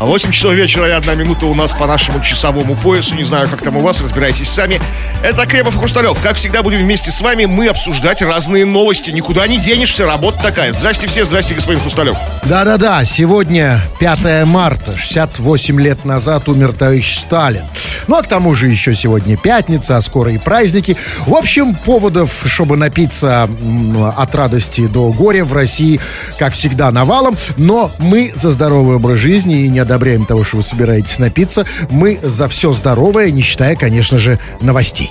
8 часов вечера и одна минута у нас по нашему часовому поясу. Не знаю, как там у вас, разбирайтесь сами. Это Кремов и Хрусталев. Как всегда, будем вместе с вами мы обсуждать разные новости. Никуда не денешься, работа такая. Здрасте все, здрасте, господин Хрусталев. Да-да-да, сегодня 5 марта, 68 лет назад умер товарищ Сталин. Ну, а к тому же еще сегодня пятница, а скоро и праздники. В общем, поводов, чтобы напиться от радости до горя в России, как всегда, навалом. Но мы за здоровый образ жизни и не одобряем того, что вы собираетесь напиться. Мы за все здоровое, не считая, конечно же, новостей.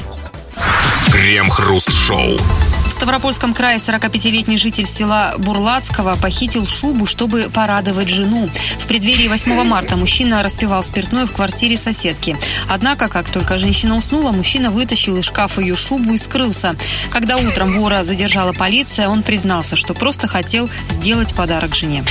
Крем-хруст-шоу. В Ставропольском крае 45-летний житель села Бурлацкого похитил шубу, чтобы порадовать жену. В преддверии 8 марта мужчина распивал спиртное в квартире соседки. Однако, как только женщина уснула, мужчина вытащил из шкафа ее шубу и скрылся. Когда утром вора задержала полиция, он признался, что просто хотел сделать подарок жене.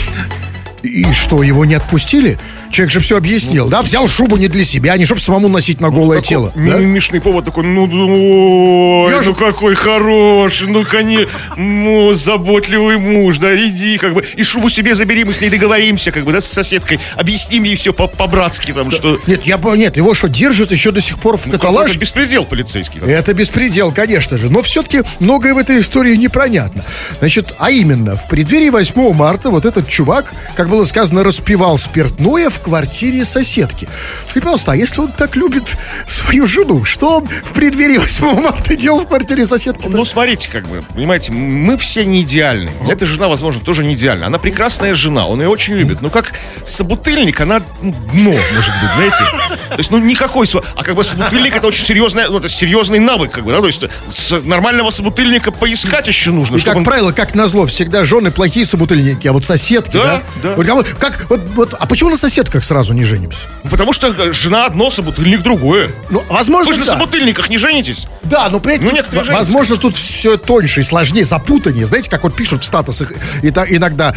И что, его не отпустили? Человек же все объяснил, да? Взял шубу не для себя, не чтобы самому носить на голое тело. да? Повод такой, ну, ну, ой, Я ну же- какой хороший, ну, конечно, ну, заботливый муж, да, иди, как бы, и шубу себе забери, мы с ней договоримся, как бы, да, с соседкой, объясним ей все по- по-братски, там, что... Нет, я бы- нет, его что, держат еще до сих пор в каталаже? Какой-то беспредел полицейский. Это беспредел, конечно же. Но все-таки многое в этой истории непонятно. Значит, а именно, в преддверии 8 марта вот этот чувак, как было сказано, распивал спиртное в квартире соседки. Скажи, пожалуйста, а если он так любит свою жену, что он в преддверии 8 марта делал в квартире соседки? Ну, смотрите, как бы, понимаете, мы все не идеальны. Эта жена, возможно, тоже не идеальна. Она прекрасная жена, он ее очень любит. Ну, как собутыльник, она ну, дно, может быть, знаете. То есть, ну, никакой... А как бы собутыльник, это очень серьезная, ну, это серьезный навык, как бы, да, то есть с нормального собутыльника поискать еще нужно, И, как он- правило, как назло, всегда жены плохие собутыльники, а вот соседки, да? Да, да. Как, вот, вот, а почему на соседках сразу не женимся? Потому что э, жена одно, собутыльник другое. Ну, возможно, Вы же на да. собутыльниках не женитесь. Да, но, понимаете, Ну, тут, некоторые в- возможно, тут все тоньше и сложнее, запутаннее. Знаете, как вот пишут в статусах, иногда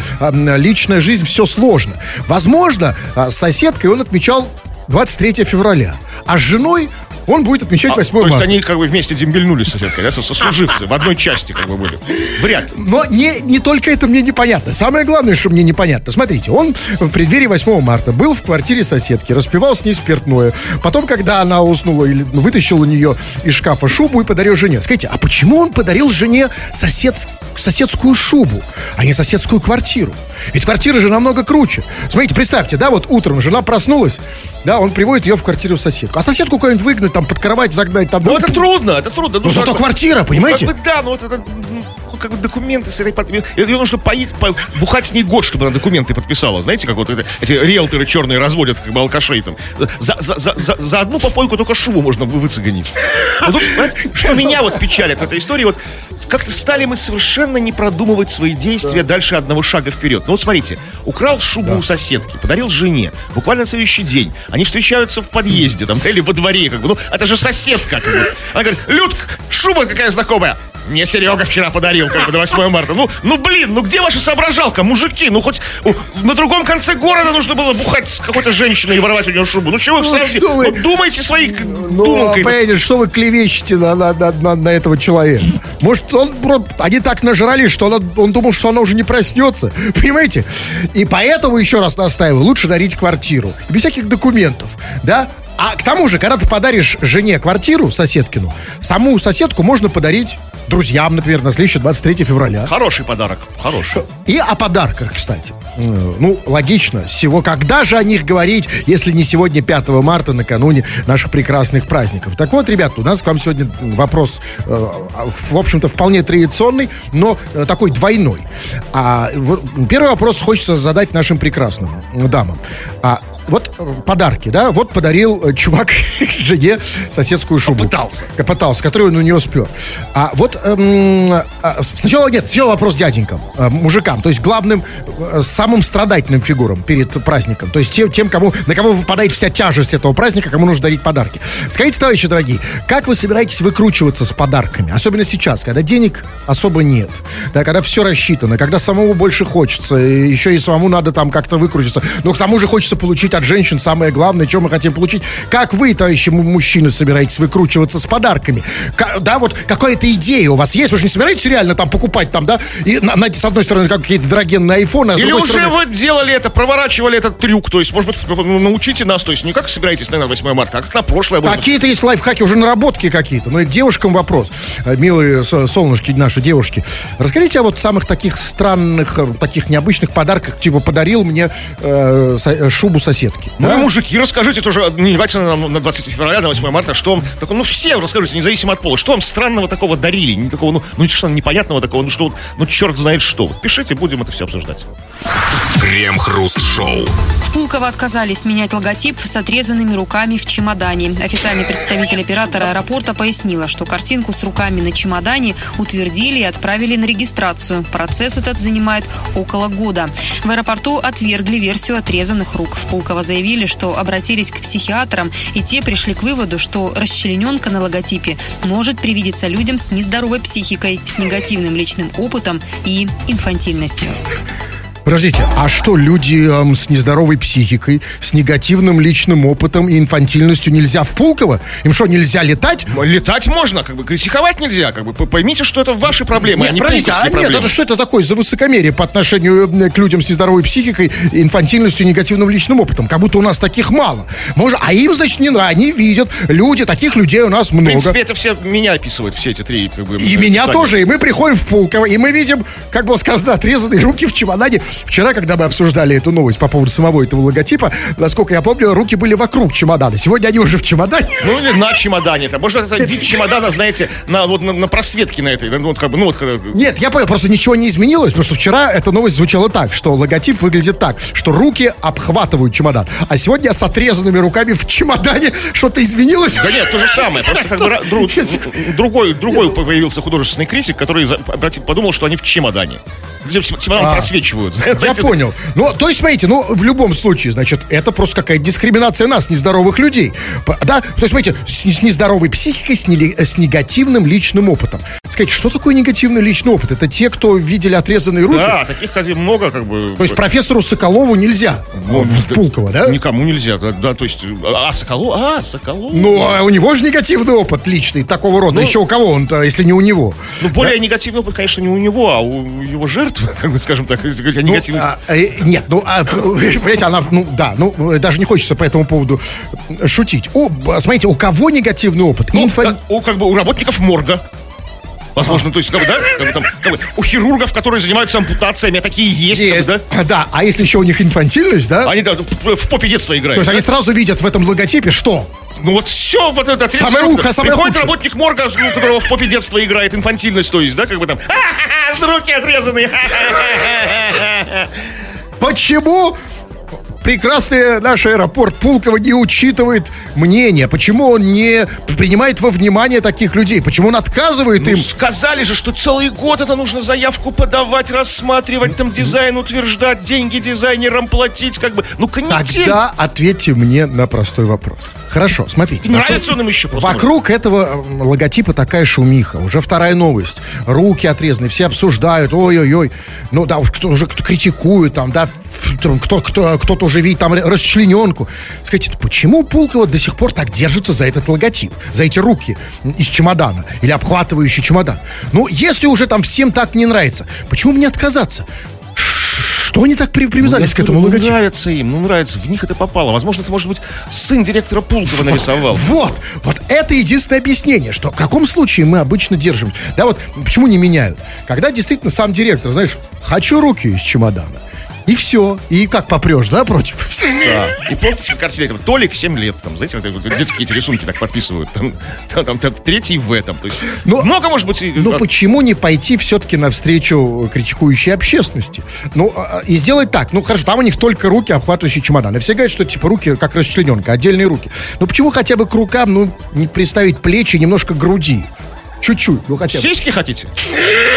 личная жизнь, все сложно. Возможно, а, с соседкой он отмечал 23 февраля, а с женой он будет отмечать А, 8 то есть марта. они как бы вместе дембельнули с соседкой, да, со- сослуживцы, в одной части как бы были. Вряд ли. Но не, не только это мне непонятно. Самое главное, что мне непонятно. Смотрите, он в преддверии 8 марта был в квартире соседки, распивал с ней спиртное. Потом, когда она уснула, или вытащил у нее из шкафа шубу и подарил жене. Скажите, а почему он подарил жене сосед, соседскую шубу, а не соседскую квартиру? Ведь квартира же намного круче. Смотрите, представьте, да, вот утром жена проснулась, да, он приводит ее в квартиру соседку. А соседку куда-нибудь выгнать, там, под кровать загнать, там... Ну, это трудно, это трудно. Ну, зато как бы- квартира, понимаете? Ну, как бы, да, ну, вот это, ну, как бы документы с этой подписывают. Ее нужно поить, по- бухать с ней год, чтобы она документы подписала. Знаете, как вот это, эти риэлторы черные разводят, как бы алкашей там. За, за, за, за, за одну попойку только шубу можно вы- выцегонить. Ну, тут, что меня вот печалит в этой истории, вот как-то стали мы совершенно не продумывать свои действия дальше одного шага вперед. Ну вот смотрите, украл шубу у соседки, подарил жене, буквально на следующий день. Они встречаются в подъезде там, да, или во дворе, как бы, ну, это же соседка, как бы. Она говорит, Людка, шуба какая знакомая. Мне Серега вчера подарил, как бы, на 8 марта. Ну, ну, блин, ну где ваша соображалка, мужики? Ну, хоть у, на другом конце города нужно было бухать с какой-то женщиной и воровать у нее шубу. Ну, чего вы Ну, деле? что вы? Ну, думайте своей Ну, думалкой. понимаете, что вы клевещете на, на, на, на- на этого человека? Может, он, они так нажрались, что она- он думал, что она уже не проснется. Понимаете? И поэтому, еще раз настаиваю, лучше дарить квартиру. Без всяких документов, да? А к тому же, когда ты подаришь жене квартиру, соседкину, саму соседку можно подарить друзьям, например, на следующий 23 февраля. Хороший подарок, хороший. И о подарках, кстати. Э, Ну, логично. Всего когда же о них говорить, если не сегодня, 5 марта, накануне наших прекрасных праздников? Так вот, ребят, у нас к вам сегодня вопрос, э, в общем-то, вполне традиционный, но э, такой двойной. А, первый вопрос хочется задать нашим прекрасным дамам. А, вот подарки, да? Вот подарил э, чувак жене соседскую шубу. Попытался. Пытался, которую он у него спер. А вот эм, а, сначала нет, сначала вопрос дяденькам, э, мужикам, то есть главным, э, самым страдательным фигурам перед праздником, то есть тем, тем, кому, на кого выпадает вся тяжесть этого праздника, кому нужно дарить подарки. Скажите, товарищи дорогие, как вы собираетесь выкручиваться с подарками, особенно сейчас, когда денег особо нет, да, когда все рассчитано, когда самому больше хочется, еще и самому надо там как-то выкрутиться, но к тому же хочется получить от женщины женщин, самое главное, что мы хотим получить. Как вы, товарищи мужчины, собираетесь выкручиваться с подарками? да, вот какая-то идея у вас есть? Вы же не собираетесь реально там покупать там, да? И, на, на, с одной стороны, какие-то дорогенные айфоны, а Или уже стороны... вы делали это, проворачивали этот трюк, то есть, может быть, научите нас, то есть, не как собираетесь на 8 марта, а как на прошлое. Какие-то есть лайфхаки, уже наработки какие-то. Но и к девушкам вопрос. Э, милые солнышки, наши девушки, расскажите о вот самых таких странных, э, таких необычных подарках, типа подарил мне э, шубу соседки. Ну, да? мужики, расскажите тоже, не давайте на, на 20 февраля, на 8 марта, что вам, так, ну, все расскажите, независимо от пола, что вам странного такого дарили, не такого, ну, ну, что непонятного такого, ну, что, ну, черт знает что. Пишите, будем это все обсуждать. Крем-хруст-шоу. В Пулково отказались менять логотип с отрезанными руками в чемодане. Официальный представитель оператора аэропорта пояснила, что картинку с руками на чемодане утвердили и отправили на регистрацию. Процесс этот занимает около года. В аэропорту отвергли версию отрезанных рук. В Пулково заявили, что обратились к психиатрам, и те пришли к выводу, что расчлененка на логотипе может привидеться людям с нездоровой психикой, с негативным личным опытом и инфантильностью. Подождите, а что люди эм, с нездоровой психикой, с негативным личным опытом и инфантильностью нельзя в Пулково? Им что, нельзя летать? Летать можно, как бы критиковать нельзя, как бы поймите, что это ваши проблемы, нет, а не подождите, а проблемы. нет, это что это такое за высокомерие по отношению к людям с нездоровой психикой, инфантильностью и негативным личным опытом? Как будто у нас таких мало. Может, а им, значит, не нравится, они видят, люди, таких людей у нас много. В принципе, это все меня описывают, все эти три. Как бы, и меня сами. тоже, и мы приходим в Пулково, и мы видим, как было сказано, отрезанные руки в чемодане. Вчера, когда мы обсуждали эту новость по поводу самого этого логотипа, насколько я помню, руки были вокруг чемодана. Сегодня они уже в чемодане. Ну, или на чемодане. -то. Может, это вид чемодана, знаете, на, вот, на, на просветке на этой. Ну, вот, как бы, ну, вот, Нет, я понял, просто ничего не изменилось, потому что вчера эта новость звучала так, что логотип выглядит так, что руки обхватывают чемодан. А сегодня с отрезанными руками в чемодане что-то изменилось. Да нет, то же самое. Просто как бы другой, другой появился художественный критик, который подумал, что они в чемодане. Чемодан а, просвечивают. Я понял. Ну, то есть, смотрите, ну, в любом случае, значит, это просто какая-то дискриминация нас, нездоровых людей. Да? То есть, смотрите, с, нездоровой психикой, с, не, с негативным личным опытом. Сказать, что такое негативный личный опыт? Это те, кто видели отрезанные руки? Да, таких, кстати, много, как бы. То есть, профессору Соколову нельзя ну, в Пулково, да? Никому нельзя, да, то есть, а Соколов, а, Соколов. Ну, а у него же негативный опыт личный такого рода. Ну, Еще у кого он-то, если не у него? Ну, более да? негативный опыт, конечно, не у него, а у его жертвы, как бы, скажем так, негативный. Ну, а, э, нет, ну, а, понимаете, она, ну, да, ну, даже не хочется по этому поводу шутить. О, смотрите, у кого негативный опыт? Ну, Инфо... у, как бы, у работников морга. Возможно, то есть, как бы, да, как бы, там, как бы, у хирургов, которые занимаются ампутациями, такие есть, есть. Как бы, да? Да, а если еще у них инфантильность, да? Они да, в попе детства играют. То есть да? они сразу видят в этом логотипе что? Ну вот все, вот это самое ухо, самое Приходит худшее. работник морга, у которого в попе детства играет инфантильность, то есть, да, как бы там, руки отрезанные. Почему прекрасный наш аэропорт Пулково не учитывает мнение? Почему он не принимает во внимание таких людей? Почему он отказывает ну, им? Сказали же, что целый год это нужно заявку подавать, рассматривать, там дизайн утверждать, деньги дизайнерам платить, как бы. Ну, канитель. Тогда ответьте мне на простой вопрос. Хорошо, смотрите. Нравится он им еще просто. Вокруг этого э, логотипа такая шумиха. Уже вторая новость. Руки отрезаны, все обсуждают. Ой-ой-ой. Ну да, уж кто уже кто критикует там, да, кто, кто, кто-то уже видит там расчлененку. Скажите, почему Пулково до сих пор так держится за этот логотип, за эти руки из чемодана или обхватывающий чемодан? Ну, если уже там всем так не нравится, почему мне отказаться? Что они так при привязались ну, к этому ну, логотипу? нравится им, ну нравится, в них это попало. Возможно, это может быть сын директора Пулкова нарисовал. Вот, вот это единственное объяснение, что в каком случае мы обычно держим. Да вот, почему не меняют? Когда действительно сам директор, знаешь, хочу руки из чемодана. И все. И как попрешь, да, против? Да. И просто картина, там, Толик 7 лет, там, знаете, вот, детские эти рисунки так подписывают. Там, там, там, там третий в этом. То есть, но, много, может быть... Но от... почему не пойти все-таки навстречу критикующей общественности? Ну, а, а, и сделать так. Ну, хорошо, там у них только руки, обхватывающие чемодан. И все говорят, что, типа, руки как расчлененка, отдельные руки. Но почему хотя бы к рукам, ну, не представить плечи, немножко груди? Чуть-чуть, ну хотя бы. Сиськи хотите?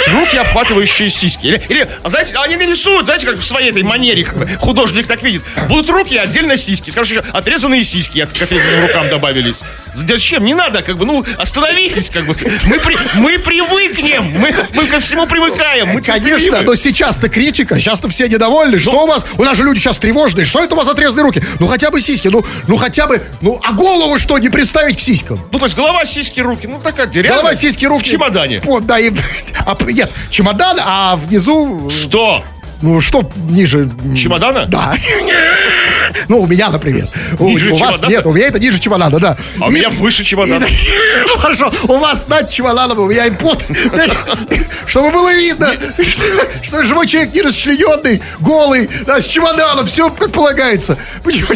Руки, обхватывающие сиськи. Или, или знаете, они нарисуют, знаете, как в своей этой манере, как бы, художник так видит. Будут руки, отдельно сиськи. Скажешь, еще отрезанные сиськи от, к отрезанным рукам добавились. Зачем? Не надо, как бы, ну, остановитесь, как бы. Мы, при, мы привыкнем, мы, мы ко всему привыкаем. Мы Конечно, но сейчас-то критика, сейчас-то все недовольны. Что у вас? У нас же люди сейчас тревожные. Что это у вас отрезанные руки? Ну хотя бы сиськи, ну, ну хотя бы, ну а голову что, не представить к сиськам? Ну, то есть голова, сиськи, руки. Ну, такая реально. Голова, сиськи, руки. В чемодане. О, да, и, а, нет, чемодан, а внизу, Что? Ну что ниже? Чемодана? Да. Ну, у меня, например. У, Ниже у вас чемодана? нет, у меня это ниже чемодана, да. А у И- меня выше чемодана. и- ну хорошо, у вас над чемоданом, у меня под. Чтобы было видно, что, что живой человек не расчлененный, голый, да, с чемоданом, все как полагается. Почему?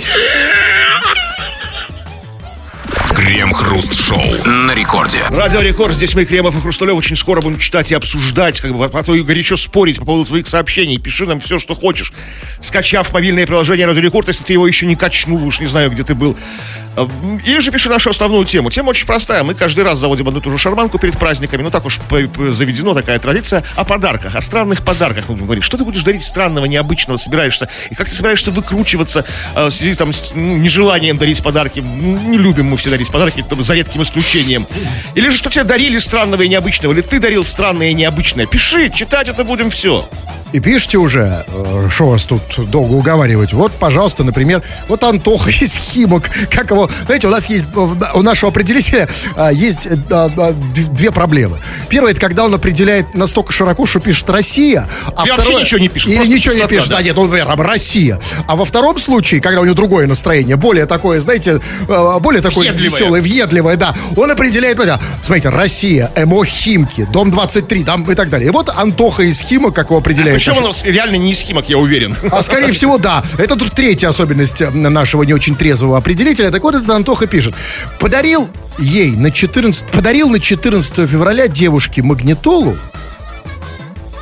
Крем-хруст-шоу на рекорде. Радио Рекорд, здесь мы, Кремов и Хрусталев, очень скоро будем читать и обсуждать, как бы, а то и горячо спорить по поводу твоих сообщений. Пиши нам все, что хочешь. Скачав мобильное приложение Радио Рекорд, если ты его еще не качнул, уж не знаю, где ты был. А, Или же пиши нашу основную тему. Тема очень простая. Мы каждый раз заводим одну и ту же шарманку перед праздниками. Ну, так уж заведено такая традиция. О подарках, о странных подарках. Мы говорить, что ты будешь дарить странного, необычного, собираешься, и как ты собираешься выкручиваться э, в связи там, с ну, нежеланием дарить подарки. Не любим мы все дарить подарки, за редким исключением. Или же, что тебе дарили странного и необычного, или ты дарил странное и необычное. Пиши, читать это будем все. И пишите уже, э, что вас тут долго уговаривать. Вот, пожалуйста, например, вот Антоха из Химок. Как его... Знаете, у нас есть, э, у нашего определителя есть э, д- две проблемы. Первое, это когда он определяет настолько широко, что пишет «Россия», а И вообще второе- ничего не пишет, Или ничего не пустота, пишет, да. да, нет, он, например, «Россия». А во втором случае, когда у него другое настроение, более такое, знаете, более такое Въедливое. веселое, въедливое, да, он определяет, смотрите, «Россия», МО Химки, Дом 23, там и так далее. И вот Антоха из Химок, как его определяет. Причем наш- он у нас реально не из Химок, я уверен. а скорее всего, да. Это тут третья особенность э, нашего не очень трезвого определителя. Так вот, этот Антоха пишет. Подарил ей на 14... Подарил на 14 февраля девушке магнитолу,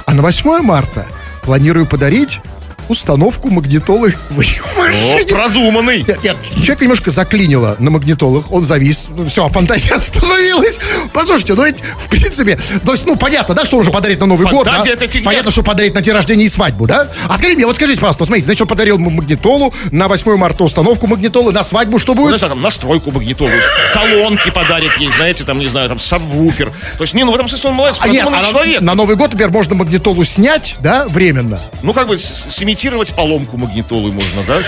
а на 8 марта планирую подарить установку магнитолы в ее О, машине. продуманный. Нет, нет, человек немножко заклинило на магнитолах, он завис, ну, все, фантазия остановилась. Послушайте, ну ведь, в принципе, то есть, ну, понятно, да, что он уже подарит на Новый год, да? Фантазия это фигня. Понятно, что подарит на день рождения и свадьбу, да? А скажите мне, вот скажите, пожалуйста, смотрите, значит, он подарил магнитолу, на 8 марта установку магнитолы, на свадьбу что Ну, будет? знаете, там настройку магнитолу, колонки подарит ей, знаете, там, не знаю, там, сабвуфер. То есть, не, ну, в этом смысле он молодец, А нет, а на, человек. на Новый год, например, можно магнитолу снять, да, временно. Ну, как бы, с- сымитировать поломку магнитолы можно, да?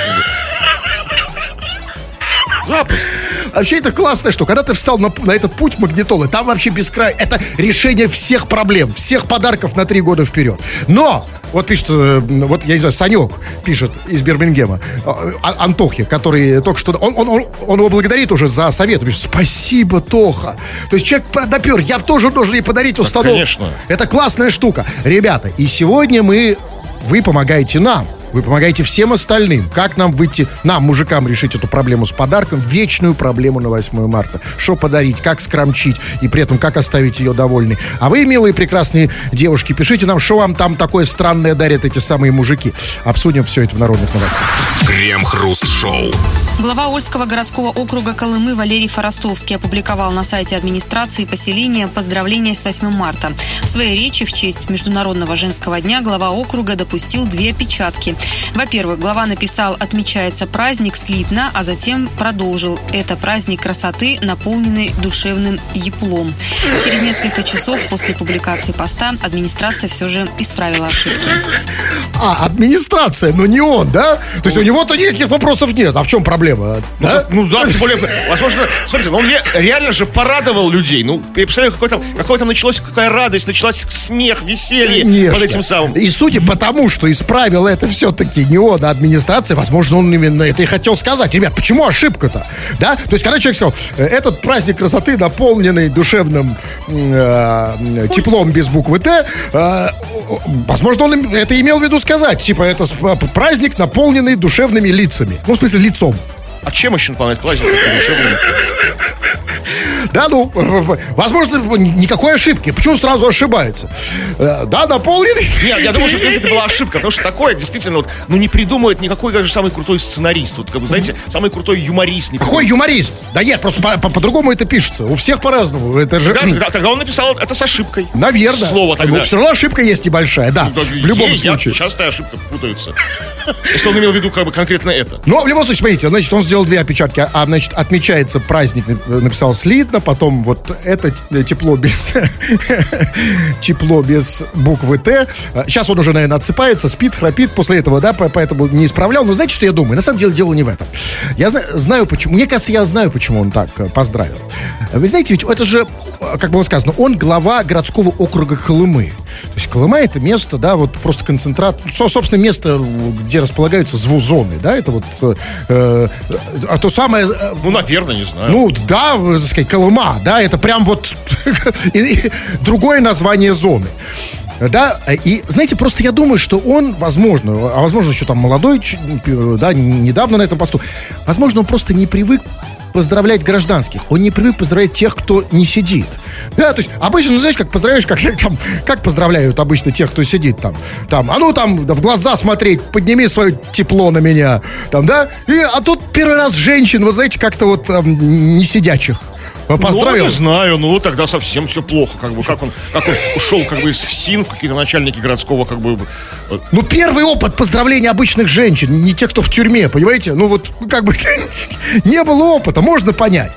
Запросто. Вообще это классная штука. Когда ты встал на, на этот путь магнитолы, там вообще без края. Это решение всех проблем, всех подарков на три года вперед. Но, вот пишет, э, вот я не знаю, Санек пишет из Бирмингема, э, А- Антохе, который только что, он, он, он, он его благодарит уже за совет. Он Пишет, спасибо, Тоха. То есть человек допер, я тоже должен ей подарить установку. конечно. Это классная штука. Ребята, и сегодня мы, вы помогаете нам. Вы помогаете всем остальным. Как нам выйти, нам, мужикам, решить эту проблему с подарком, вечную проблему на 8 марта. Что подарить, как скромчить и при этом как оставить ее довольной. А вы, милые прекрасные девушки, пишите нам, что вам там такое странное дарят эти самые мужики. Обсудим все это в народных новостях. Крем-хруст-шоу. Глава Ольского городского округа Колымы Валерий Форостовский опубликовал на сайте администрации поселения поздравления с 8 марта. В своей речи в честь Международного женского дня глава округа допустил две опечатки. Во-первых, глава написал «Отмечается праздник слитно», а затем продолжил «Это праздник красоты, наполненный душевным еплом». Через несколько часов после публикации поста администрация все же исправила ошибки. А, администрация, но не он, да? То есть у него-то никаких вопросов нет. А в чем проблема? Да? Ну да, тем более, возможно, смотрите, ну, он ре- реально же порадовал людей. Ну, я представляю, какой там, какой там началось, какая радость, началась смех, веселье Конечно. под этим самым. И судя по тому, что исправил это все-таки не он, а администрация, возможно, он именно это и хотел сказать. Ребят, почему ошибка-то? Да? То есть, когда человек сказал, «Э, этот праздник красоты, наполненный душевным э, теплом без буквы Т, э, возможно, он это имел в виду сказать. Типа, это праздник, наполненный душевными лицами. Ну, в смысле, лицом. А чем еще такой душевный? Да, ну, возможно, никакой ошибки. Почему сразу ошибается? Э, Да, наполненный. Нет, я думаю, что это была ошибка, потому что такое действительно вот, ну не придумает никакой даже самый крутой сценарист. Вот, как бы, знаете, самый крутой юморист. Не Какой юморист? Да нет, просто по- по- по-другому это пишется. У всех по-разному. Это же... Тогда, тогда- он написал это с ошибкой. Наверное. Слово тогда. все равно ошибка есть небольшая, да. Да, в любом я- случае. частая ошибка путаются. Если он имел в виду как бы конкретно это. Но в любом случае, смотрите, значит, он сделал две опечатки. А, значит, отмечается праздник, нап- написал слитно, потом вот это т- тепло без... тепло без буквы Т. Сейчас он уже, наверное, отсыпается, спит, храпит после этого, да, по- поэтому не исправлял. Но знаете, что я думаю? На самом деле дело не в этом. Я зна- знаю, почему. Мне кажется, я знаю, почему он так э, поздравил. Вы знаете, ведь это же, э, как было сказано, он глава городского округа Колымы. То есть Колыма это место, да, вот просто концентрат, со- собственно, место, где располагаются звузоны, да, это вот э, э, а то самое, э, Ну, наверное, не знаю. ну, да, э, так сказать, Колыма, да, это прям вот другое название зоны. Да, и знаете, просто я думаю, что он, возможно, а возможно, еще там молодой, ч- да, недавно на этом посту, возможно, он просто не привык поздравлять гражданских. Он не привык поздравлять тех, кто не сидит. Да, то есть обычно, ну, знаешь, как поздравляешь, как, там, как поздравляют обычно тех, кто сидит там. Там, а ну там да, в глаза смотреть, подними свое тепло на меня. Там, да? И, а тут первый раз женщин, вы знаете, как-то вот там, не сидячих. Поздравил. Ну, не знаю, ну тогда совсем все плохо, как бы, как он, как он ушел, как бы, из ФСИН в какие-то начальники городского, как бы, э, Ну, первый опыт поздравления обычных женщин, не тех, кто в тюрьме, понимаете? Ну, вот, ну, как бы, не было опыта, можно понять.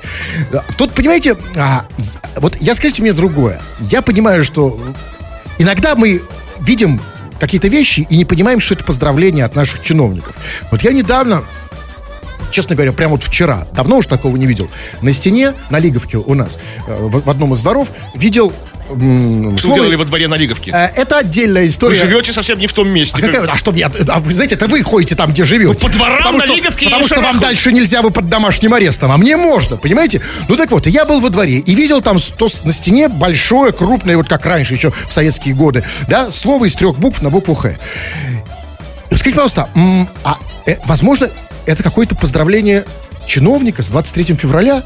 Тут, понимаете, а, вот я скажите мне другое. Я понимаю, что иногда мы видим какие-то вещи и не понимаем, что это поздравление от наших чиновников. Вот я недавно честно говоря, прямо вот вчера, давно уж такого не видел, на стене, на Лиговке у нас, э, в, в одном из дворов, видел... что слово- вы делали во дворе на Лиговке? Э, Это отдельная Вы история. живете совсем не в том месте. А, какая- а что мне? А вы знаете, это вы ходите там, где живете. Ну, по дворам потому на что, Лиговке Потому что вам Шарахов. дальше нельзя, вы под домашним арестом. А мне можно, понимаете? Ну так вот, я был во дворе и видел там сто- на стене большое, крупное, вот как раньше, еще в советские годы, да, слово из трех букв на букву Х. Скажите, пожалуйста, а э, возможно, это какое-то поздравление чиновника с 23 февраля?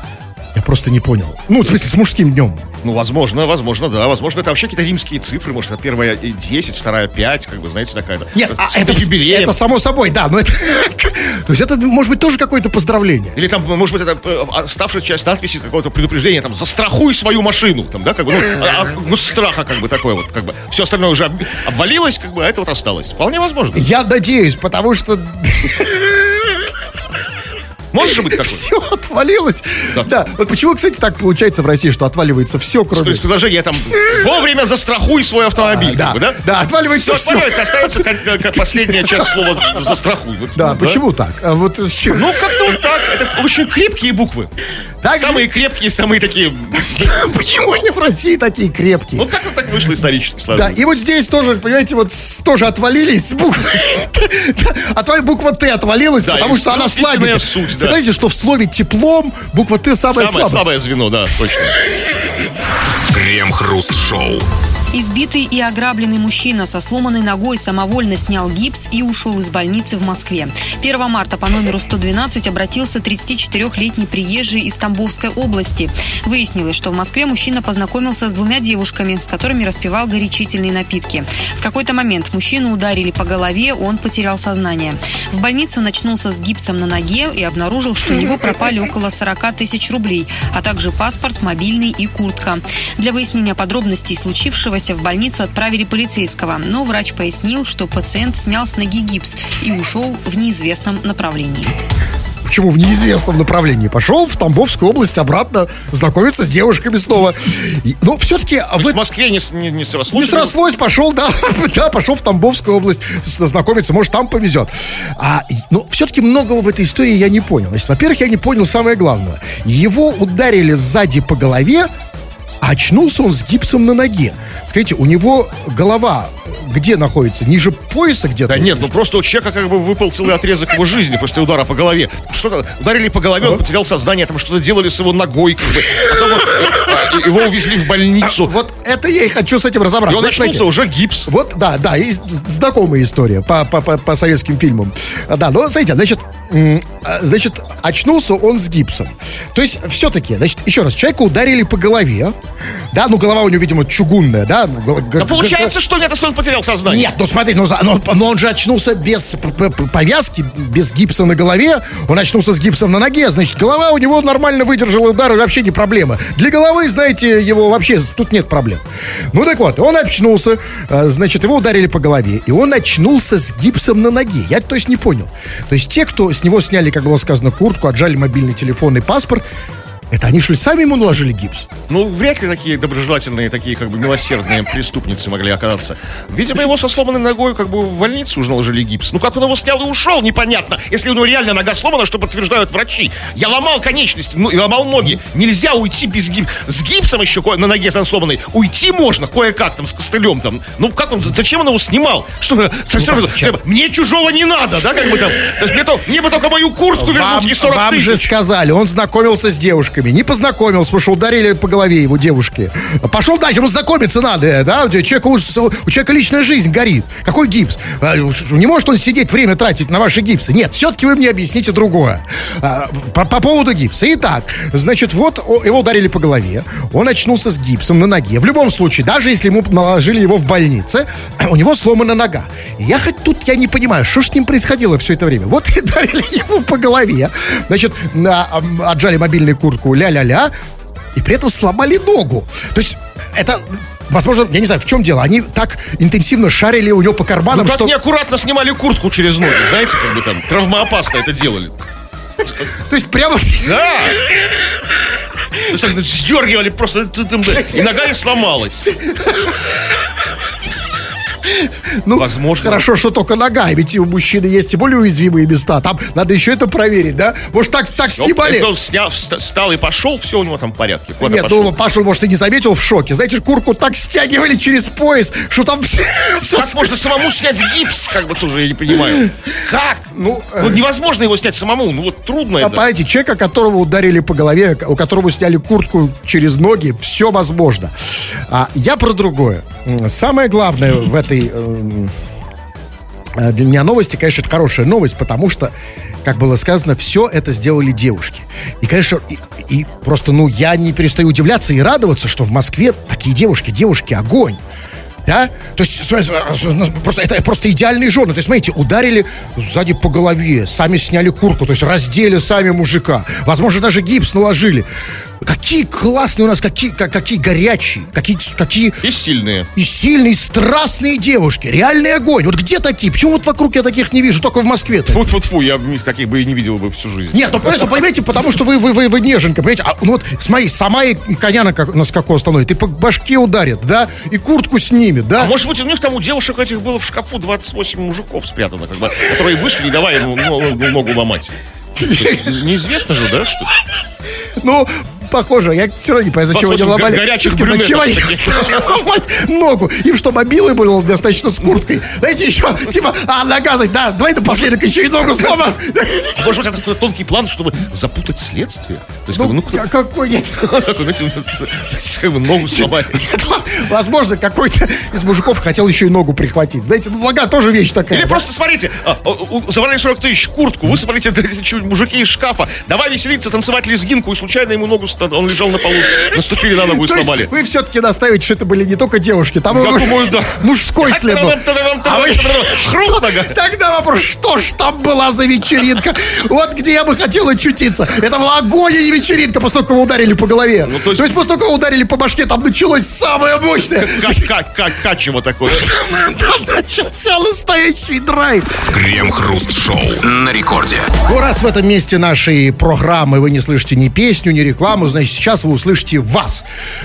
Я просто не понял. Ну, в смысле, с мужским днем. Ну, возможно, возможно, да. Возможно, это вообще какие-то римские цифры. Может, это первая и 10, вторая 5, как бы, знаете, такая-то. Нет, а это, юбилеем. это само собой, да, но это... То есть это, может быть, тоже какое-то поздравление. Или там, может быть, это э, оставшая часть надписи какого-то предупреждения, там, застрахуй свою машину, там, да, как бы, ну, а- а, ну, страха, как бы, такое вот, как бы. Все остальное уже об- обвалилось, как бы, а это вот осталось. Вполне возможно. Я надеюсь, потому что Может же быть такое? все отвалилось. Да. Да. Вот почему, кстати, так получается в России, что отваливается все, То кроме... есть предложение там вовремя застрахуй свой автомобиль, А, да, бы, да? да, отваливается Все отваливается, остается как, как- последняя часть слова застрахуй. Вот, Да, почему так? А вот? Ну, как-то вот так. Это очень крепкие буквы. Же? Самые крепкие, самые такие... Почему они в России такие крепкие? Ну, как вот так вышло исторически Да, сложилось. и вот здесь тоже, понимаете, вот тоже отвалились буквы. А твоя буква Т отвалилась, Да, потому что она слабенькая. суть, да. Знаете, что в слове теплом буква Т самая Самое слабая. слабое звено, да, точно. Крем-хруст-шоу. Избитый и ограбленный мужчина со сломанной ногой самовольно снял гипс и ушел из больницы в Москве. 1 марта по номеру 112 обратился 34-летний приезжий из Тамбовской области. Выяснилось, что в Москве мужчина познакомился с двумя девушками, с которыми распивал горячительные напитки. В какой-то момент мужчину ударили по голове, он потерял сознание. В больницу он очнулся с гипсом на ноге и обнаружил, что у него пропали около 40 тысяч рублей, а также паспорт, мобильный и куртка. Для выяснения подробностей случившегося в больницу отправили полицейского, но врач пояснил, что пациент снял с ноги гипс и ушел в неизвестном направлении. Почему в неизвестном направлении? Пошел в Тамбовскую область обратно знакомиться с девушками снова. И- Но все-таки То есть в Москве не, не, не срослось? Не срослось, пошел, да, да, пошел в Тамбовскую область знакомиться, может, там повезет. А, но все-таки многого в этой истории я не понял. Значит, во-первых, я не понял самое главное. Его ударили сзади по голове, а очнулся он с гипсом на ноге. Скажите, у него голова где находится? Ниже пояса где-то? Да нет, ну просто у человека как бы выпал целый отрезок его жизни после удара по голове. Что-то ударили по голове, он потерял сознание, там что-то делали с его ногой, как бы. Потом вот, э, э, его увезли в больницу. Вот это я и хочу с этим разобраться. И он очнулся, уже гипс. Вот, да, да, и знакомая история по, по, по, по советским фильмам. Да, но, смотрите, значит, а, значит, очнулся он с гипсом. То есть, все-таки, значит, еще раз, человека ударили по голове, да, ну, голова у него, видимо, чугунная, да? ну, г- г- А получается, что нет, если он потерял сознание. Нет, ну смотри, ну, но, но он же очнулся без повязки, без гипса на голове. Он очнулся с гипсом на ноге. Значит, голова у него нормально выдержала удар, вообще не проблема. Для головы, знаете, его вообще тут нет проблем. Ну так вот, он очнулся, э, значит, его ударили по голове, и он очнулся с гипсом на ноге. Я, то есть, не понял. То есть, те, кто с него сняли, как было сказано, куртку, отжали мобильный телефон и паспорт, это они, что ли, сами ему наложили гипс? Ну, вряд ли такие доброжелательные, такие как бы милосердные преступницы могли оказаться. Видимо, его со сломанной ногой как бы в больницу уже наложили гипс. Ну, как он его снял и ушел, непонятно. Если у него реально нога сломана, что подтверждают врачи. Я ломал конечности, ну, и ломал ноги. Нельзя уйти без гипса. С гипсом еще на ноге там сломанной. Уйти можно кое-как там, с костылем там. Ну, как он, зачем он его снимал? Что, совсем, как зачем? мне чужого не надо, да, как бы там. То есть мне, то, мне бы только мою куртку Вам, вернуть и 40 вам же тысяч. сказали, он знакомился с девушками. Не познакомился, потому что ударили по голове его девушки. Пошел дальше, ему знакомиться надо, да? У человека, у человека личная жизнь горит. Какой гипс? А, Не может он сидеть, время тратить на ваши гипсы. Нет, все-таки вы мне объясните другое. А, По, по поводу гипса. Итак, значит, вот его ударили по голове. Он очнулся с гипсом на ноге. В любом случае, даже если ему наложили его в больнице, у него сломана нога. Я хоть тут я не понимаю, что с ним происходило все это время. Вот и ударили его по голове. Значит, отжали мобильную куртку ля-ля-ля, и при этом сломали ногу. То есть это, возможно, я не знаю, в чем дело. Они так интенсивно шарили у него по Ну, карманам, как что... неаккуратно снимали куртку через ноги, знаете, как бы там травмоопасно это делали. То есть прямо... Да! То есть так сдергивали просто, и нога и сломалась. Ну, Возможно. Хорошо, что только нога, ведь и у мужчины есть и более уязвимые места. Там надо еще это проверить, да? Может, так, так Но снимали? Он снял, вста- встал и пошел, все у него там в порядке. Куда Нет, пошел? ну, Паша, может, и не заметил в шоке. Знаете, куртку так стягивали через пояс, что там все... все Как можно самому снять гипс, как бы тоже, я не понимаю. Как? Ну, Ну, невозможно его снять самому, ну вот трудно А это. понимаете, человека, которого ударили по голове, у которого сняли куртку через ноги, все возможно. А я про другое. Самое главное в этой эм, э, для меня новости, конечно, это хорошая новость, потому что, как было сказано, все это сделали девушки. И, конечно, и, и просто, ну, я не перестаю удивляться и радоваться, что в Москве такие девушки, девушки огонь. Да? То есть, смотри, просто, это просто идеальные жены. То есть, смотрите, ударили сзади по голове, сами сняли куртку, то есть раздели сами мужика. Возможно, даже гипс наложили. Какие классные у нас, какие, как- какие горячие, какие, какие И сильные. и сильные, и страстные девушки. Реальный огонь. Вот где такие? Почему вот вокруг я таких не вижу? Только в Москве-то. фу фу я их таких бы и не видел бы всю жизнь. Нет, ну просто, понимаете, потому что вы, вы, вы, вы неженка, понимаете? А, ну вот, смотри, сама и коня на, как- на скаку остановит, и по башке ударит, да? И куртку снимет, да? А может быть, у них там у девушек этих было в шкафу 28 мужиков спрятано, как бы, которые вышли и давай ему ну, ну, ногу ломать. Неизвестно же, да, что Ну, похоже, я все равно не понимаю, зачем они 28 ломали. го- горячих зачем они ногу? Им что, мобилы был достаточно с курткой? Знаете, еще, типа, а, значит, да, давай напоследок еще и ногу сломам. Может быть, это какой-то тонкий план, чтобы запутать следствие? То есть, Ну, ну, кто- а какой нет? такой, как бы ногу сломать. Возможно, какой-то из мужиков хотел еще и ногу прихватить. Знаете, ну, нога тоже вещь такая. Или просто смотрите, а, у- забрали 40 тысяч, куртку, высыпали мужики из шкафа, давай веселиться, танцевать лезгинку, и случайно ему ногу, ста- он лежал на полу, наступили на ногу и сломали. вы все-таки настаиваете, что это были не только девушки, там мужской след был. А вы-. Тогда вопрос, что ж там была за вечеринка? Вот где я бы хотел очутиться. Это была огонь, а не вечеринка, как его ударили по голове. Ну, то то, есть- его ударили по башке, там началось самое мощное. Как, как, как, качево такое. Там начался настоящий драйв. Крем-хруст-шоу на рекорде. Ну, раз в этом месте нашей программы вы не слышите ни песню, ни рекламу, значит, сейчас вы услышите вас.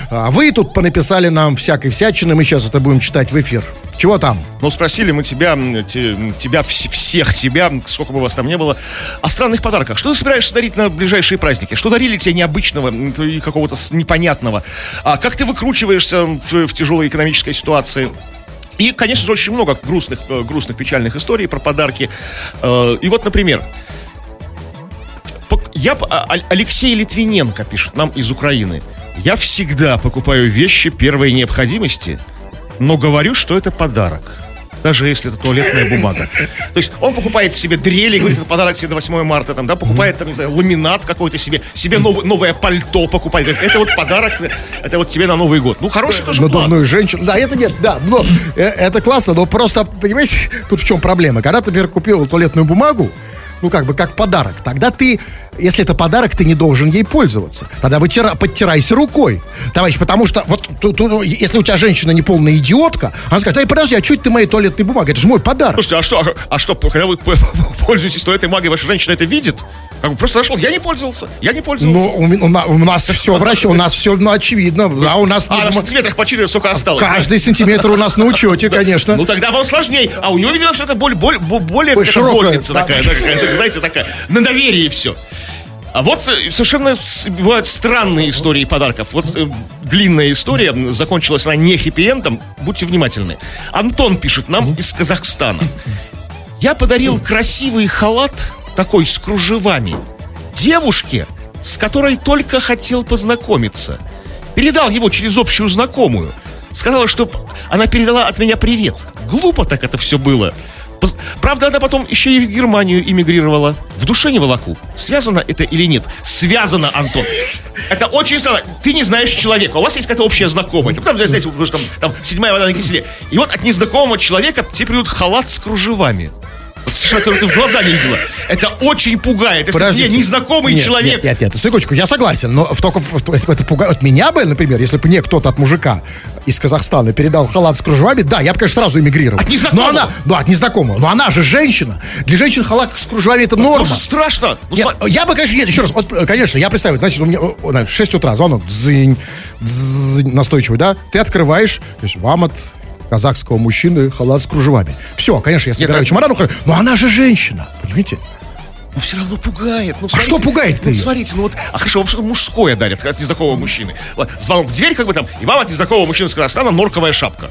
А Вы тут понаписали нам всякой всячины, мы сейчас это будем читать в эфир. Чего там? Ну, спросили мы тебя, тебя, вс- всех тебя, сколько бы вас там не было, о странных подарках. Что ты собираешься дарить на ближайшие праздники? Что дарили тебе необычного какого-то непонятного? А как ты выкручиваешься в, тяжелой экономической ситуации? И, конечно же, очень много грустных, э, грустных, печальных историй про подарки. Э, И вот, например, я, а- Алексей Литвиненко пишет нам из Украины. Я всегда покупаю вещи первой необходимости, но говорю, что это подарок. Даже если это туалетная бумага. То есть он покупает себе дрели, говорит, это подарок себе до 8 марта, там, да, покупает там, не знаю, ламинат какой-то себе, себе нов- новое пальто покупает. Говорит, это вот подарок, это вот тебе на Новый год. Ну, хороший тоже надувную женщину. Да, это нет, да, но э, это классно, но просто, понимаете, тут в чем проблема? Когда ты, например, купил туалетную бумагу, ну, как бы, как подарок, тогда ты, если это подарок, ты не должен ей пользоваться. Тогда вытира, подтирайся рукой, товарищ, потому что вот тут, тут, если у тебя женщина не полная идиотка, она скажет, эй, подожди, а это ты моей туалетной бумагой? Это же мой подарок. Слушайте, а что, а что, когда вы пользуетесь туалетной магией, ваша женщина это видит? Как бы просто зашел, я не пользовался, я не пользовался. Ну, у, у на- у нас все врачо, у нас все ну, очевидно. А у нас а, в сантиметрах по 4 сколько осталось? каждый сантиметр у нас на учете, конечно. Ну тогда вам сложнее. А у него, видимо, что-то более, более, более какая-то широкая, да. такая, да, знаете, такая, на доверие все. А вот э, совершенно бывают странные истории подарков. Вот э, длинная история, закончилась она не хэппи-эндом, будьте внимательны. Антон пишет нам из Казахстана. Я подарил красивый халат, такой с кружевами, девушке, с которой только хотел познакомиться. Передал его через общую знакомую. Сказала, что она передала от меня привет. Глупо так это все было. Правда, она потом еще и в Германию эмигрировала. В душе не волоку. Связано это или нет? Связано, Антон. Это очень странно. Ты не знаешь человека. У вас есть какая-то общая знакомая. Там, знаете, потому что там, там седьмая вода на киселе. И вот от незнакомого человека тебе придут халат с кружевами. Который ты в глаза не видела. Это очень пугает. Если Подождите. тебе незнакомый Нет, человек. Нет, нет, нет, секундочку, я согласен, но в- только в- это пугает. Вот меня бы, например, если бы мне кто-то от мужика из Казахстана передал халат с кружевами, да, я бы, конечно, сразу эмигрировал. От незнакомого? Но она, ну, от незнакомого. Но она же женщина. Для женщин халат с кружевами это норма. Тоже страшно. Ну, Я, бы, конечно, нет, еще раз, вот, э, конечно, я представляю, значит, у меня знаешь, 6 утра, звонок, дзынь, дзынь, настойчивый, да, ты открываешь, то есть вам от казахского мужчины халат с кружевами. Все, конечно, я собираю а- чемодан, ухожу. но она же женщина, понимаете? Ну, все равно пугает. Ну, А что пугает-то Ну, смотрите, ну вот, а хорошо, вам что-то мужское дарят от незнакомого мужчины. Звонок в дверь, как бы там, и вам от незнакомого мужчины с Казахстана норковая шапка.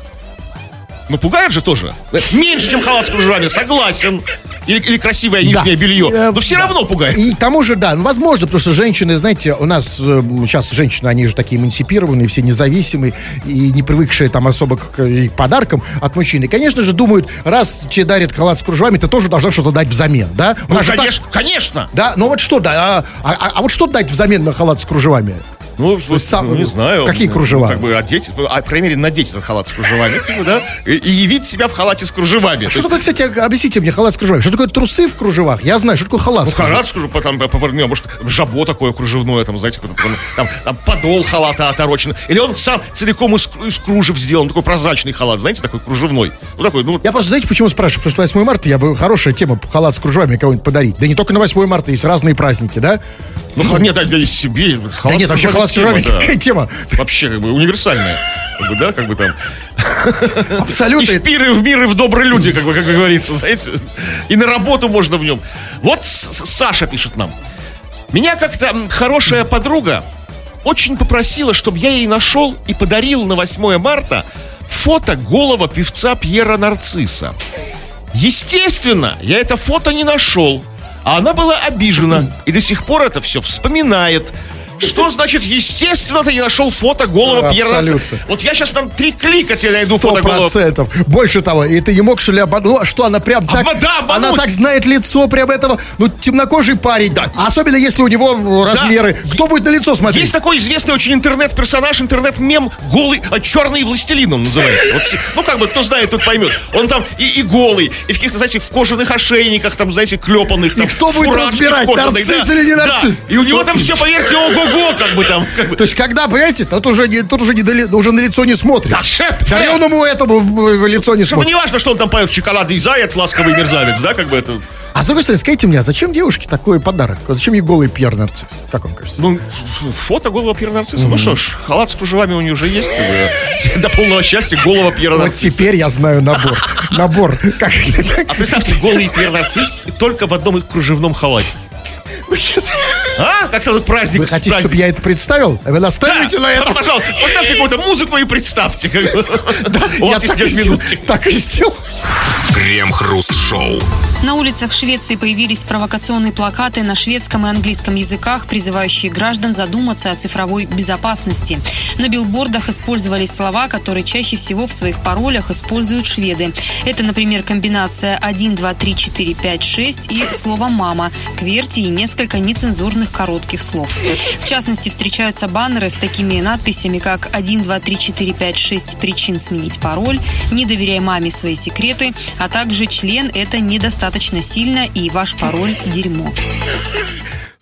Ну, пугает же тоже. Меньше, чем халат с кружевами, согласен. Или, или красивое нижнее Да. белье. Э, Но все да. равно пугает. И к тому же, да, ну, возможно, потому что женщины, знаете, у нас э, сейчас женщины, они же такие эмансипированные, все независимые и не привыкшие там особо к, и к подаркам от мужчины. Конечно же, думают, раз тебе дарят халат с кружевами, ты тоже должна что-то дать взамен, да? Ну, же так- конечно, конечно. да, но вот что, да, а, а- а вот что дать взамен на халат с кружевами? Ну, вот, сам- ну, не знаю. какие Ну, кружева? Как бы одеть, ну, а, по крайней мере, надеть этот халат с кружевами, да, и, и явить себя в халате с кружевами. То Что есть, такое, кстати, объясните мне халат с кружевами? Что такое трусы в кружевах? Я знаю, что такое халат Ну, с кружевами. халат, скажу, потом повернем, может, жабо такое кружевное, там, знаете, там, там, там подол халата оторочен. Или он сам целиком из, из кружев сделан, такой прозрачный халат, знаете, такой кружевной. Ну, такой, ну, Я просто, знаете, почему спрашиваю? Потому что 8 марта я бы хорошая тема халат с кружевами кого-нибудь подарить. Да не только на 8 марта, есть разные праздники, да? ну, нет, да, да, себе. Да нет, вообще халат с да. такая тема. Вообще, как бы, универсальная. Как бы, да, как бы там. И Абсолютно. в пир, и в мир, и в добрые люди, как бы, как говорится, знаете. И на работу можно в нем. Вот Саша пишет нам. Меня как-то хорошая подруга очень попросила, чтобы я ей нашел и подарил на 8 марта фото голого певца Пьера Нарцисса. Естественно, я это фото не нашел. А она была обижена и до сих пор это все вспоминает. Что значит, естественно, ты не нашел фото голого Да, Пьера абсолютно. Вот я сейчас там три клика тебе найду фото голого. Больше того, и ты не мог, что ли, обмануть? Ну, а что она прям так... да, обмануть. она так знает лицо прям этого... Ну, темнокожий парень. Да. А Особенно, если у него ну, размеры. Кто будет на лицо смотреть? Есть такой известный очень интернет-персонаж, интернет-мем, голый, а, черный властелин он называется. Вот, ну, как бы, кто знает, тот поймет. Он там и, и голый, и в каких-то, знаете, в кожаных ошейниках, там, знаете, клепанных. Там, кто будет разбирать, кожаных, нарцисс да, или не да. нарцисс? И у него там все, поверьте, ого-го, как бы там. Как бы. То есть, когда, понимаете, тут уже, не, тут уже, не уже на лицо не смотрит. Да. Дареному этому в, в лицо не смотрит. не важно, что он там поет «Шоколадный заяц, ласковый мерзавец», да, как бы это... А с другой стороны, скажите мне, а зачем девушке такой подарок? Вот Зачем ей голый Пьер Нарцисс? Как вам кажется? Ну, фото голого Пьера Нарцисса. Ну что ж, халат с кружевами у нее уже есть, как бы. До полного счастья голого Пьера вот Нарцисса. теперь я знаю набор. Набор. Как А представьте, голый Пьер Нарцисс только в одном кружевном халате. А? Как сразу праздник. Вы хотите, праздник. чтобы я это представил? Вы Да, настаиваете на этом? Пожалуйста, поставьте какую-то музыку и представьте. У Я так и. Так и сделаю. Крем-хруст-шоу. На улицах Швеции появились провокационные плакаты на шведском и английском языках, призывающие граждан задуматься о цифровой безопасности. На билбордах использовались слова, которые чаще всего в своих паролях используют шведы. Это, например, комбинация 1, 2, 3, 4, 5, 6 и слово «мама», кверти и несколько нецензурных коротких слов. В частности, встречаются баннеры с такими надписями, как 1, 2, 3, 4, 5, 6 причин сменить пароль, не доверяй маме свои секреты, а также член – это недостаточно сильно и ваш пароль – дерьмо.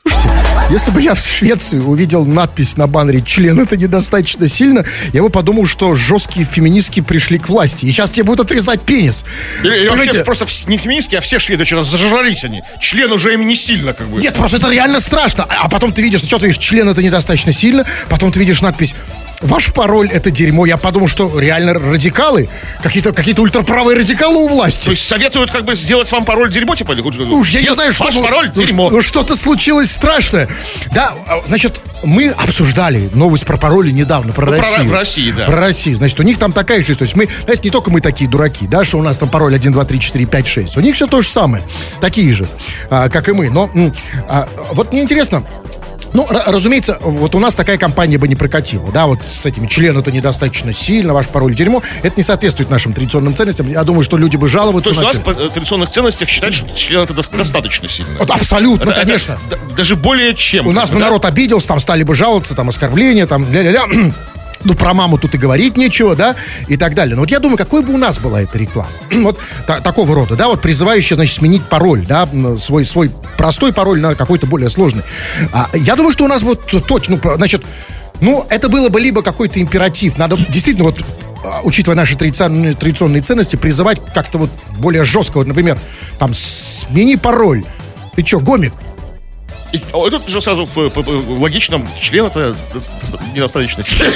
Слушайте, если бы я в Швеции увидел надпись на баннере «Член это недостаточно сильно», я бы подумал, что жесткие феминистки пришли к власти. И сейчас тебе будут отрезать пенис. Или, или вообще просто не феминистки, а все шведы что-то зажрались они. Член уже им не сильно, как бы. Нет, просто это реально страшно. А потом ты видишь, сначала ты видишь, член это недостаточно сильно, потом ты видишь надпись Ваш пароль это дерьмо. Я подумал, что реально радикалы, какие-то какие ультраправые радикалы у власти. То есть советуют как бы сделать вам пароль дерьмо, типа? уж я не знаю, что... Ваш пароль дерьмо. Ну, что-то случилось страшное. Да, а, значит, мы обсуждали новость про пароли недавно, про Ну, Россию. про Россию, да. Про Россию. Значит, у них там такая же история. То есть мы, знаете, не только мы такие дураки, да, что у нас там пароль 1, 2, 3, 4, 5, 6. У них все то же самое. Такие же, а, как и мы. Но а, вот мне интересно, ну, ра- разумеется, вот у нас такая компания бы не прокатила, да, вот с этими члены это недостаточно сильно, ваш пароль дерьмо, это не соответствует нашим традиционным ценностям. Я думаю, что люди бы То жаловаться есть у нас по э, традиционных ценностях считать, что член это дос- достаточно сильно. Вот абсолютно, Это- это конечно. д- даже более чем. У нас бы, бы да? народ обиделся, там стали бы жаловаться, там оскорбления, там ля-ля-ля. Ну, про маму тут и говорить нечего, да, и так далее. Но вот я думаю, какой бы у нас была эта реклама? вот та- такого рода, да, вот призывающая, значит, сменить пароль, да, свой, свой простой пароль на какой-то более сложный. А, я думаю, что у нас вот точно, ну, значит, ну, это было бы либо какой-то императив, надо действительно вот а, учитывая наши традиционные, традиционные ценности, призывать как-то вот более жестко. Вот, например, там, смени пароль. Ты что, гомик? И, о, тут же сразу в, в- в логичном член это дос- недостаточно сильно.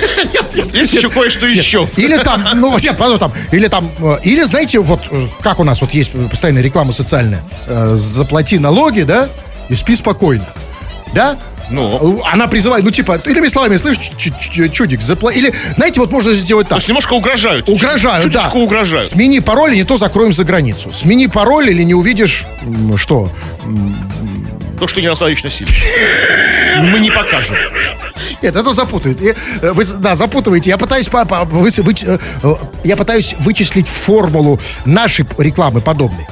Есть еще кое-что еще. Или там, ну, нет, там, или там, э, или знаете, вот э, как у нас вот есть постоянная реклама социальная, э, заплати налоги, да, и спи спокойно, да? Ну. Она призывает, ну, типа, иными словами, слышишь, чу- чу- чудик, запла... Или, знаете, вот можно сделать То так. есть немножко угрожают. Угрожают, да. Чуточку угрожают. Смени пароль, не то закроем за границу. Смени пароль, или не увидишь, что? То, что недостаточно сильно. Мы не покажем. Нет, это запутает. Э, Вы, да, запутываете. Я пытаюсь, по- выс- выч- э, э, я пытаюсь вычислить формулу нашей рекламы подобной.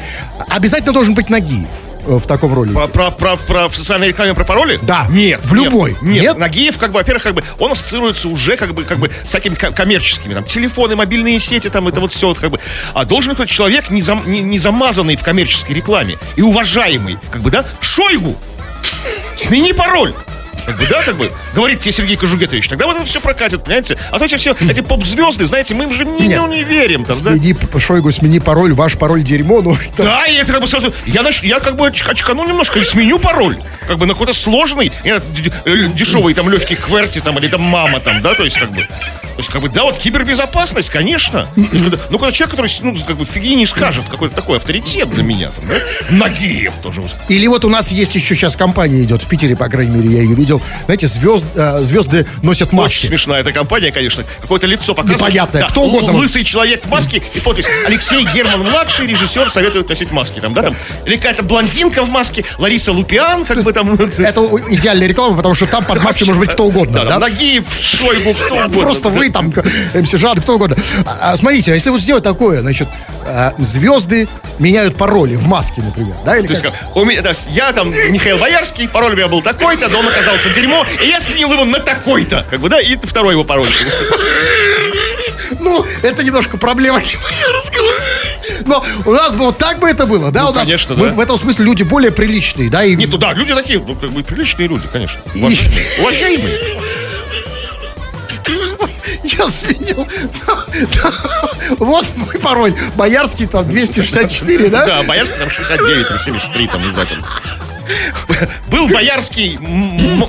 Обязательно должен быть Нагиев в таком ролике. Про, про, про, про- в социальной рекламе про пароли? Да. Нет. В нет, любой. Нет. Нет? Нагиев, как бы, во-первых, как бы, он ассоциируется уже, как бы, как бы, с ко- коммерческими, там, телефоны, мобильные сети, там, это вот все, вот, как бы. А должен быть человек, не, зам- не- не замазанный в коммерческой рекламе и уважаемый, как бы, да, Шойгу. Смени пароль. Как бы, да, как бы, говорит тебе Сергей Кожугетович, тогда вот это все прокатит, понимаете? А то эти все, эти поп-звезды, знаете, мы им же не, ну, не верим, там, да? Смени, п- Шойгу, смени пароль, ваш пароль дерьмо. Ну, это- Да, и это как бы сразу... Я, я как бы оч- очкану немножко и сменю пароль. Как бы на какой-то сложный, э, дешевый там легкий кверти там или там мама там, да, то есть как бы... То есть, как бы, да, вот кибербезопасность, конечно. Есть, когда- Ну, когда человек, который, ну, как бы, фигни не скажет, какой-то такой авторитет для меня, там, да? Нагиев тоже. Или вот у нас есть еще сейчас компания идет в Питере, по крайней мере, я ее видел. Знаете, звезд, э, звезды носят Очень маски. смешная эта компания, конечно. Какое-то лицо показывает. Непонятное, Да, кто угодно. Лысый человек в маске и подпись. Алексей Герман, младший режиссер, советует носить маски. Там, да, там. Или какая-то блондинка в маске, Лариса Лупиан, как бы там. Это идеальная реклама, потому что там под маской может быть кто угодно. Да, да? там Нагиев, Шойгу, кто угодно. Просто вы там, МС Жан, кто угодно. А, а, смотрите, а если вот сделать такое, значит, а, звезды меняют пароли в маске, например, да, или То есть, как, у меня, да, я там Михаил Боярский, пароль у меня был такой-то, да он оказался дерьмо, и я сменил его на такой-то, как бы, да, и второй его пароль. Ну, это немножко проблема. Но у нас бы вот так бы это было, да? Ну, у нас, конечно, мы да. в этом смысле люди более приличные, да? И, Нет, ну да, люди такие, ну, как бы, приличные люди, конечно. И- Уважаемые. Уважаемые. Я сменил. Вот мой пароль. Боярский там 264, да? Да, Боярский там 69, там 73, там, не знаю, там. Был Боярский,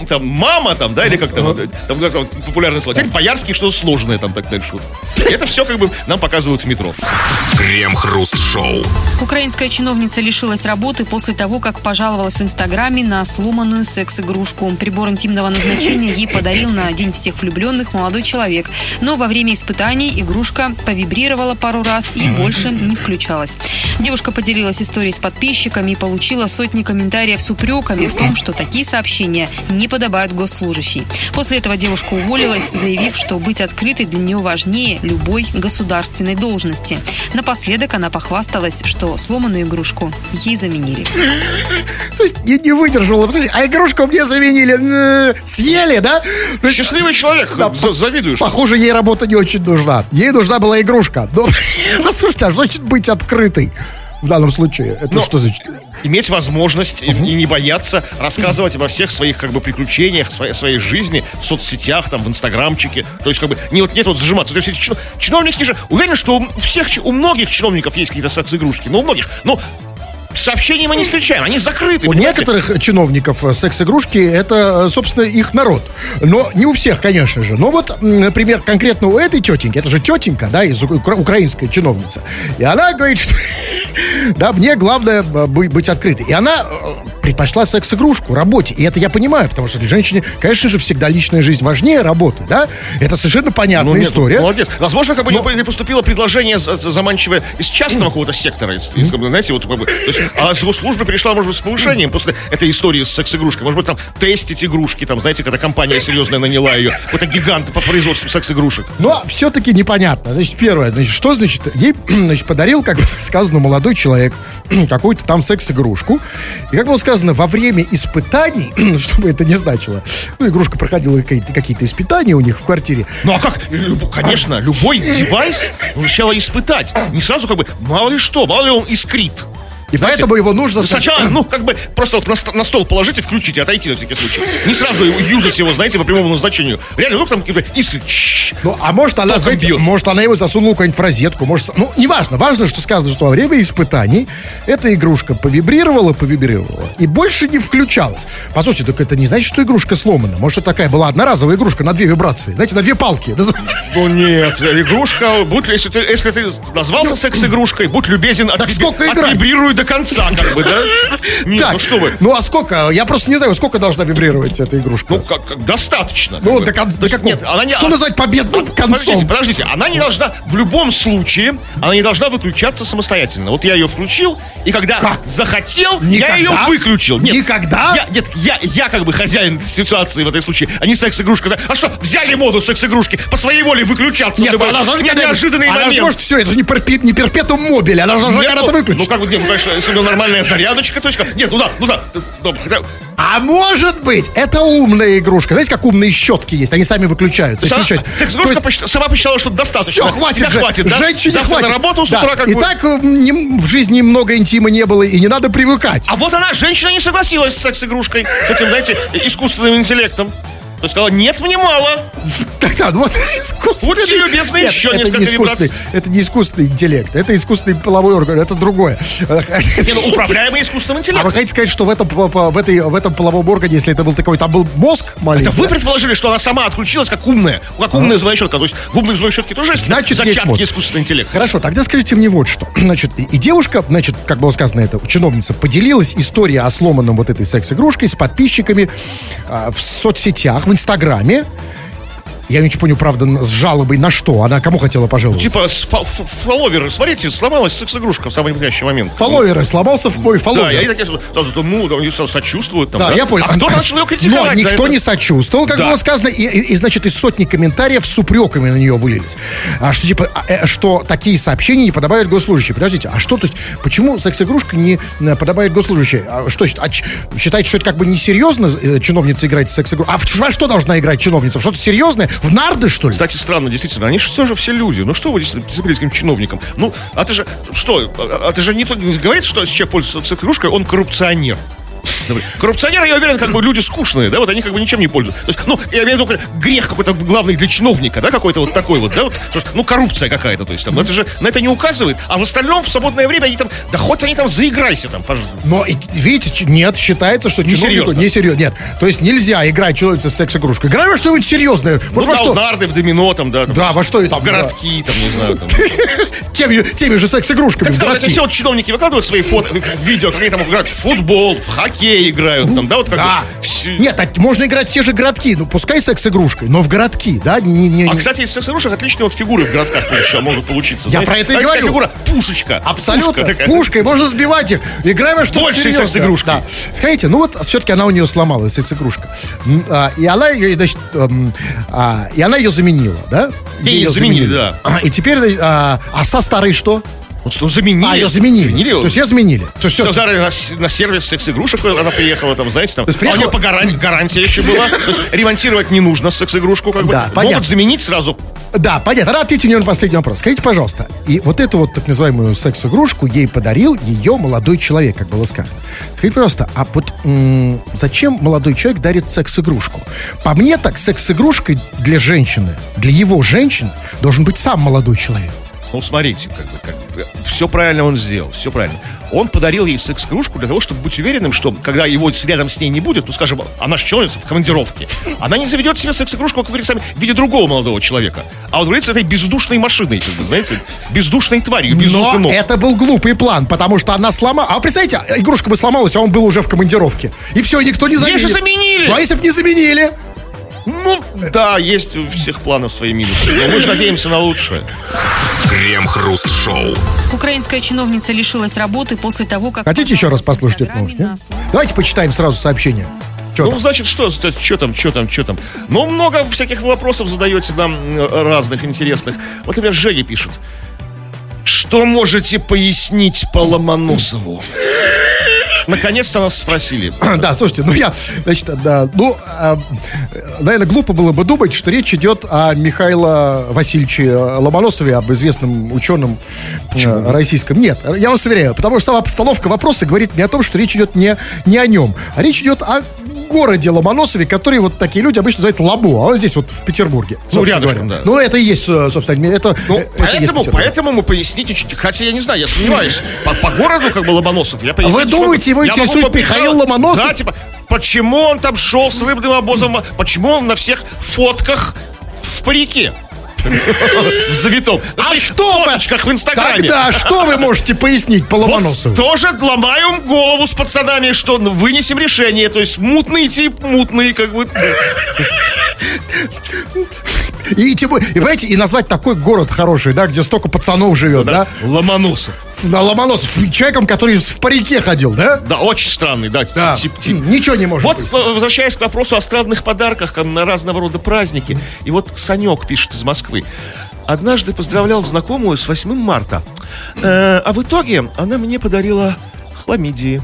там, мама, там, да, или как там, там, там популярное слово. Теперь Боярский что-то сложное там так дальше. Это все как бы нам показывают в метро. Крем-хруст-шоу. Украинская чиновница лишилась работы после того, как пожаловалась в Инстаграме на сломанную секс-игрушку. Прибор интимного назначения ей подарил на День всех влюбленных молодой человек. Но во время испытаний игрушка повибрировала пару раз и больше не включалась. Девушка поделилась историей с подписчиками и получила сотни комментариев с упреками в том, что такие сообщения не подобают госслужащей. После этого девушка уволилась, заявив, что быть открытой для нее важнее любой государственной должности. Напоследок она похвасталась, что сломанную игрушку ей заменили. Слушай, я не выдержала. Посмотри, А игрушку мне заменили. Съели, да? Счастливый человек, Да, за- завидуешь. Похоже, ей работа не очень нужна. Ей нужна была игрушка. Но, послушайте, а что значит быть открытой в данном случае? Это Ну, что значит? Иметь возможность и, и не бояться рассказывать обо всех своих как бы приключениях, своей, своей жизни в соцсетях, там, в инстаграмчике. То есть, как бы, не вот нет вот зажиматься. То есть, чиновники же, уверен, что у всех, у многих чиновников есть какие-то секс-игрушки. Ну, у многих. Но сообщений мы не встречаем, они закрыты. У понимаете? некоторых чиновников э, секс-игрушки это, э, собственно, их народ. Но не у всех, конечно же. Но вот, например, конкретно у этой тетеньки, это же тетенька, да, из укра- украинской чиновница. И она говорит, что да, мне главное э, бы- быть открытой. И она предпочла секс-игрушку работе. И это я понимаю, потому что для женщины, конечно же, всегда личная жизнь важнее работы, да? Это совершенно понятная Ну, нет, история. Молодец. Возможно, как бы ей поступило предложение за- за- заманчивое из частного какого-то сектора. Из, из, знаете, вот как бы, то есть, а с госслужбы перешла, может быть, с повышением после этой истории с секс-игрушкой. Может быть, там тестить игрушки, там, знаете, когда компания серьезная наняла ее. Какой-то гигант по производству секс-игрушек. Но все-таки непонятно. Значит, первое, значит, что значит, ей, значит, подарил, как сказано, молодой человек какую-то там секс-игрушку. И, как было сказано, во время испытаний, что бы это ни значило, ну, игрушка проходила какие-то, какие-то испытания у них в квартире. Ну а как? Люб- Конечно, любой девайс сначала испытать. Не сразу как бы, мало ли что, мало ли он искрит. И поэтому его нужно... Ну, Сначала, ну, как бы, просто вот на, на стол положите, включите, отойти на всякий случай. Не сразу юзать его, знаете, по прямому назначению. Реально, ну, там, какие-то искры. чш. Ну, а может она, знаете, бьет. может она его засунула куда-нибудь в розетку, может, ну, неважно. Важно, что сказано, что во время испытаний эта игрушка повибрировала, повибрировала и больше не включалась. Послушайте, только это не значит, что игрушка сломана. Может, это такая была одноразовая игрушка на две вибрации. Знаете, на две палки. Ну нет, игрушка, будь, если ты, если ты назвался секс-игрушкой, будь любезен, Ну, Так сколько играть? отвибрируй до конца, как бы, да? Нет, Так, ну что вы. Ну, а сколько? Я просто не знаю, сколько должна вибрировать эта игрушка. Ну, как, как достаточно. Ну, до кон- То до какого? Нет, она не... Что а- назвать победным а- концом? Подождите, подождите, она не должна, в любом случае, она не должна выключаться самостоятельно. Вот я ее включил, и когда Как? захотел, я Никогда? ее выключил. Нет, Никогда? Я, нет, я, я как бы хозяин ситуации в этой случае, а не секс-игрушка. да. А что, взяли моду секс-игрушки, по своей воле выключаться. Нет, любой- она не- неожиданный она момент. может все, это же не, перпе- не перпетум мобиль, она Нет, когда-то ну, выключит. Ну, как бы, нет, ну, конечно, него нормальная зарядочка, то есть, нет, ну да, ну да, хотя- А может быть, это умная игрушка. Знаете, как умные щетки есть, они сами выключаются. включают. Секс-игрушка есть, сама посчитала, что достаточно. Все, хватит же. хватит, да? Женщине Завтра хватит. на работу с Да. утра как И бы. так э, не- в жизни много интима не было, и не надо привыкать. А вот она, женщина, не согласилась с секс-игрушкой, с этим, знаете, искусственным интеллектом. То есть сказала, нет, мне мало. Так, да, вот искусственный... Будьте любезны, Нет, еще это несколько не искусственный, вибраций. Это не искусственный интеллект, это искусственный половой орган, это другое. Не, ну, управляемый искусственным А вы интеллектом. хотите сказать, что в этом, в, этой, в этом половом органе, если это был такой, там был мозг маленький? Это вы предположили, что она сама отключилась как умная. Как умная зубная щетка. То есть умной зубной щетке тоже Значит, зачатки искусственного интеллекта. Хорошо, тогда скажите мне вот что. Значит, и, и девушка, значит, как было сказано, это чиновница, поделилась историей о сломанном вот этой секс-игрушкой с подписчиками а, в соцсетях, в Инстаграме. Я не понял, правда, с жалобой на что? Она кому хотела пожаловаться? Типа фо- фо- фолловеры, смотрите, сломалась секс-игрушка в самый неподходящий момент. Фолловеры, сломался в мой Да, фолловер. и они такие сразу, ну, сразу сочувствуют. Там, Да, я понял. А кто начал ее критиковать? Но никто не сочувствовал, как Да. было сказано, и, и- и, значит, из сотни комментариев с упреками на нее вылились. А что, типа, а, э, что такие сообщения не подобают госслужащим. Подождите, а что, то есть, почему секс-игрушка не э, подобает госслужащей? А что, а считаете, что это как бы несерьезно э, чиновница играть в секс-игрушку? А в, во что должна играть чиновница? В что-то серьезное? В нарды, что ли? Кстати, странно, действительно, они же тоже все люди. Ну что вы здесь прицепились к чиновникам? Ну, а ты же, что, а, а ты же не, не говорит, что человек пользуется секс-игрушкой, он коррупционер. Коррупционеры, я уверен, как бы люди скучные, да, вот они как бы ничем не пользуются. То есть, ну, я имею в виду грех какой-то главный для чиновника, да, какой-то вот такой вот, да, вот, ну, коррупция какая-то, то есть, там, это же на это не указывает, а в остальном в свободное время они там, да хоть они там заиграйся там, пожалуйста. Но, видите, нет, считается, что чиновнику не серьезно. Нет, то есть нельзя играть человека в секс-игрушку. Играй во что-нибудь серьезное. Вот ну, во что? нарды в домино там, да. Там, да, во что и там. Городки, там, не знаю, там. Теми, теми же секс-игрушками. Так, это все вот чиновники выкладывают свои фото, видео, как они там играют в футбол, в хоккей играют, там, да, вот как да. Нет, а можно играть в те же городки, ну пускай секс-игрушкой, но в городки, да? Не, не, не. А, кстати, из секс-игрушек отличные вот фигуры в городках могут получиться. Я про это и говорю. фигура пушечка. Абсолютно. Пушка Пушкой, можно сбивать их. Играем во что-то Больше секс-игрушка. Да. Скажите, ну вот все-таки она у нее сломалась, секс-игрушка. А, и она ее, значит, эм, а, и она ее заменила, да? Ее заменили, заменили, да. А, и теперь, а, а со старой что? Вот что заменили. А, ее заменили. заменили. То есть ее заменили. То есть все. На, на сервис секс-игрушек она приехала, там, знаете, там. То есть приехала... А у нее по гарантии, гарантия еще была. То есть ремонтировать не нужно секс-игрушку, как бы. Да, понятно. Могут заменить сразу. Да, понятно. Ответьте мне на последний вопрос. Скажите, пожалуйста, и вот эту вот так называемую секс-игрушку ей подарил ее молодой человек, как было сказано. Скажите, пожалуйста, а вот м- зачем молодой человек дарит секс-игрушку? По мне так, секс-игрушкой для женщины, для его женщины, должен быть сам молодой человек. Ну, смотрите, как бы, как все правильно он сделал, все правильно. Он подарил ей секс-игрушку для того, чтобы быть уверенным, что когда его рядом с ней не будет, ну, скажем, она же человек в командировке, она не заведет себе секс-игрушку, как говорится, в виде другого молодого человека, а вот говорится этой бездушной машиной, как бы, знаете, бездушной тварью, без Но ног. это был глупый план, потому что она сломала... А представляете, игрушка бы сломалась, а он был уже в командировке. И все, никто не заменил. Ей же заменили! Ну, а если бы не заменили? Ну, да, есть у всех планов свои минусы. Но мы же надеемся на лучшее. Крем-хруст-шоу. Украинская чиновница лишилась работы после того, как... Хотите еще раз послушать эту новость? Давайте почитаем сразу сообщение. Что ну, там? значит, что, что там, что там, что там. Ну, много всяких вопросов задаете нам разных интересных. Вот, например, Женя пишет. Что можете пояснить по Ломоносову? Наконец-то нас спросили. Да, слушайте, ну я, значит, да, ну, э, наверное, глупо было бы думать, что речь идет о Михаиле Васильевиче Ломоносове, об известном ученом э, российском. Нет, я вас уверяю, потому что сама постановка вопроса говорит мне о том, что речь идет не, не о нем, а речь идет о городе Ломоносове, который вот такие люди обычно называют Лабо, а он здесь вот в Петербурге. Ну, рядышком, да. Ну, это и есть, собственно, это, ну, это поэтому, поэтому мы поясните, хотя я не знаю, я сомневаюсь, по, по городу как бы Ломоносов, я Вы думаете, его интересует Михаил Ломоносов? Да, типа, почему он там шел с рыбным обозом, почему он на всех фотках в парике? В завитом. А что в фоточках в Инстаграме. Тогда что вы можете пояснить по Ломоносову? тоже ломаем голову с пацанами, что вынесем решение. То есть мутный тип, мутный, как бы. И, типа, и, понимаете, и назвать такой город хороший, да, где столько пацанов живет, да? да? Ломоносов. Да, Ломоносов. Человеком, который в парике ходил, да? Да, очень странный, да. да. Тип, тип. Ничего не может Вот, быть. возвращаясь к вопросу о странных подарках на разного рода праздники. И вот Санек пишет из Москвы. Однажды поздравлял знакомую с 8 марта. Э, а в итоге она мне подарила хламидии.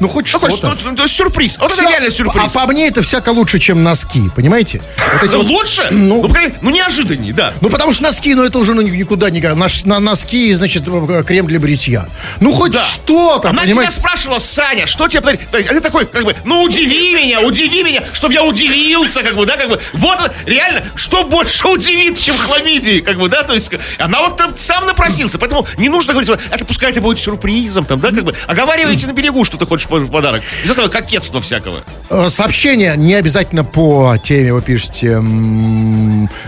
Ну, хоть что-то. Ну, ну, ну, сюрприз. Вот Вся... это реально сюрприз. А по мне это всяко лучше, чем носки, понимаете? Вот эти вот... Лучше? Ну, ну, ну, неожиданнее, да. Ну, потому что носки, ну, это уже ну, никуда не... На, на носки, значит, крем для бритья. Ну, хоть да. что-то, Она понимаете? тебя спрашивала, Саня, что тебе подарить? А ты такой, как бы, ну, удиви меня, удиви меня, чтобы я удивился, как бы, да, как бы. Вот, реально, что больше удивит, чем хламидии, как бы, да, то есть, она вот там сам напросился, поэтому не нужно говорить, это пускай это будет сюрпризом, там, да, как бы, оговаривайте на берегу, что ты хочешь в подарок. Из этого кокетства всякого. Э, сообщение не обязательно по теме вы пишете.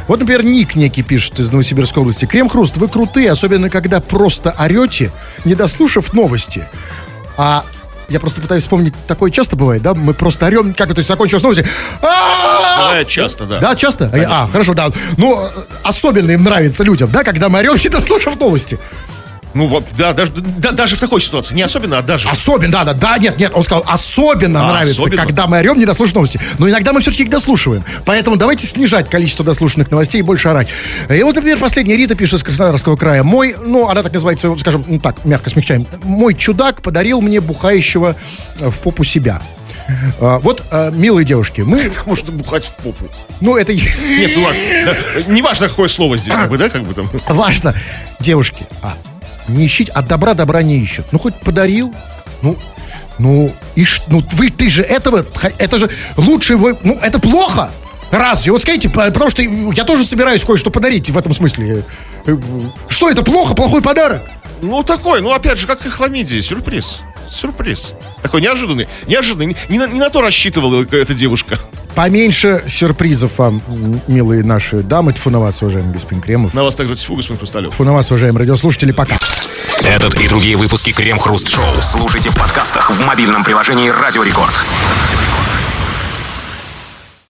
Вот, например, Ник некий пишет из Новосибирской области. Крем-хруст, вы крутые, особенно когда просто орете, не дослушав новости. А я просто пытаюсь вспомнить, такое часто бывает, да? Мы просто орем, как это, то есть закончилась новость. Бывает часто, да. Да, часто? А, хорошо, да. Ну, особенно им нравится людям, да, когда мы орем, не дослушав новости. Ну вот, да, даже, да, даже в такой ситуации. Не особенно, а даже. Особенно, да, да, да, нет, нет, он сказал, особенно а, нравится, особенно? когда мы орем, не дослушать новости. Но иногда мы все-таки их дослушиваем. Поэтому давайте снижать количество дослушанных новостей и больше орать. И вот, например, последняя Рита пишет из Краснодарского края. Мой, ну, она так называет своего, скажем, ну так, мягко смягчаем. Мой чудак подарил мне бухающего в попу себя. А, вот, а, милые девушки, мы... Может бухать в попу. Ну, это... Нет, ну ладно. Да, не важно, какое слово здесь, как бы, да, как бы там. Важно. Девушки, а, не ищите, от добра добра не ищут. Ну, хоть подарил, Ну, ну, и ну вы, ты же этого, это же лучший, вы- ну, это плохо. Разве? Вот скажите, по- потому что я тоже собираюсь кое-что подарить в этом смысле. Э, э, Что это плохо? Плохой подарок? Ну, такой, ну, опять же, как и хламидия, сюрприз. Сюрприз. Такой неожиданный. Неожиданный. Не на, не на то рассчитывала эта девушка. Поменьше сюрпризов вам, милые наши дамы. Тьфу на вас, уважаемый господин Кремов. На вас также тьфу, господин Хрусталев. Тьфу на вас, уважаемые радиослушатели. Пока. Этот и другие выпуски Крем Хруст Шоу слушайте в подкастах в мобильном приложении Радио Рекорд.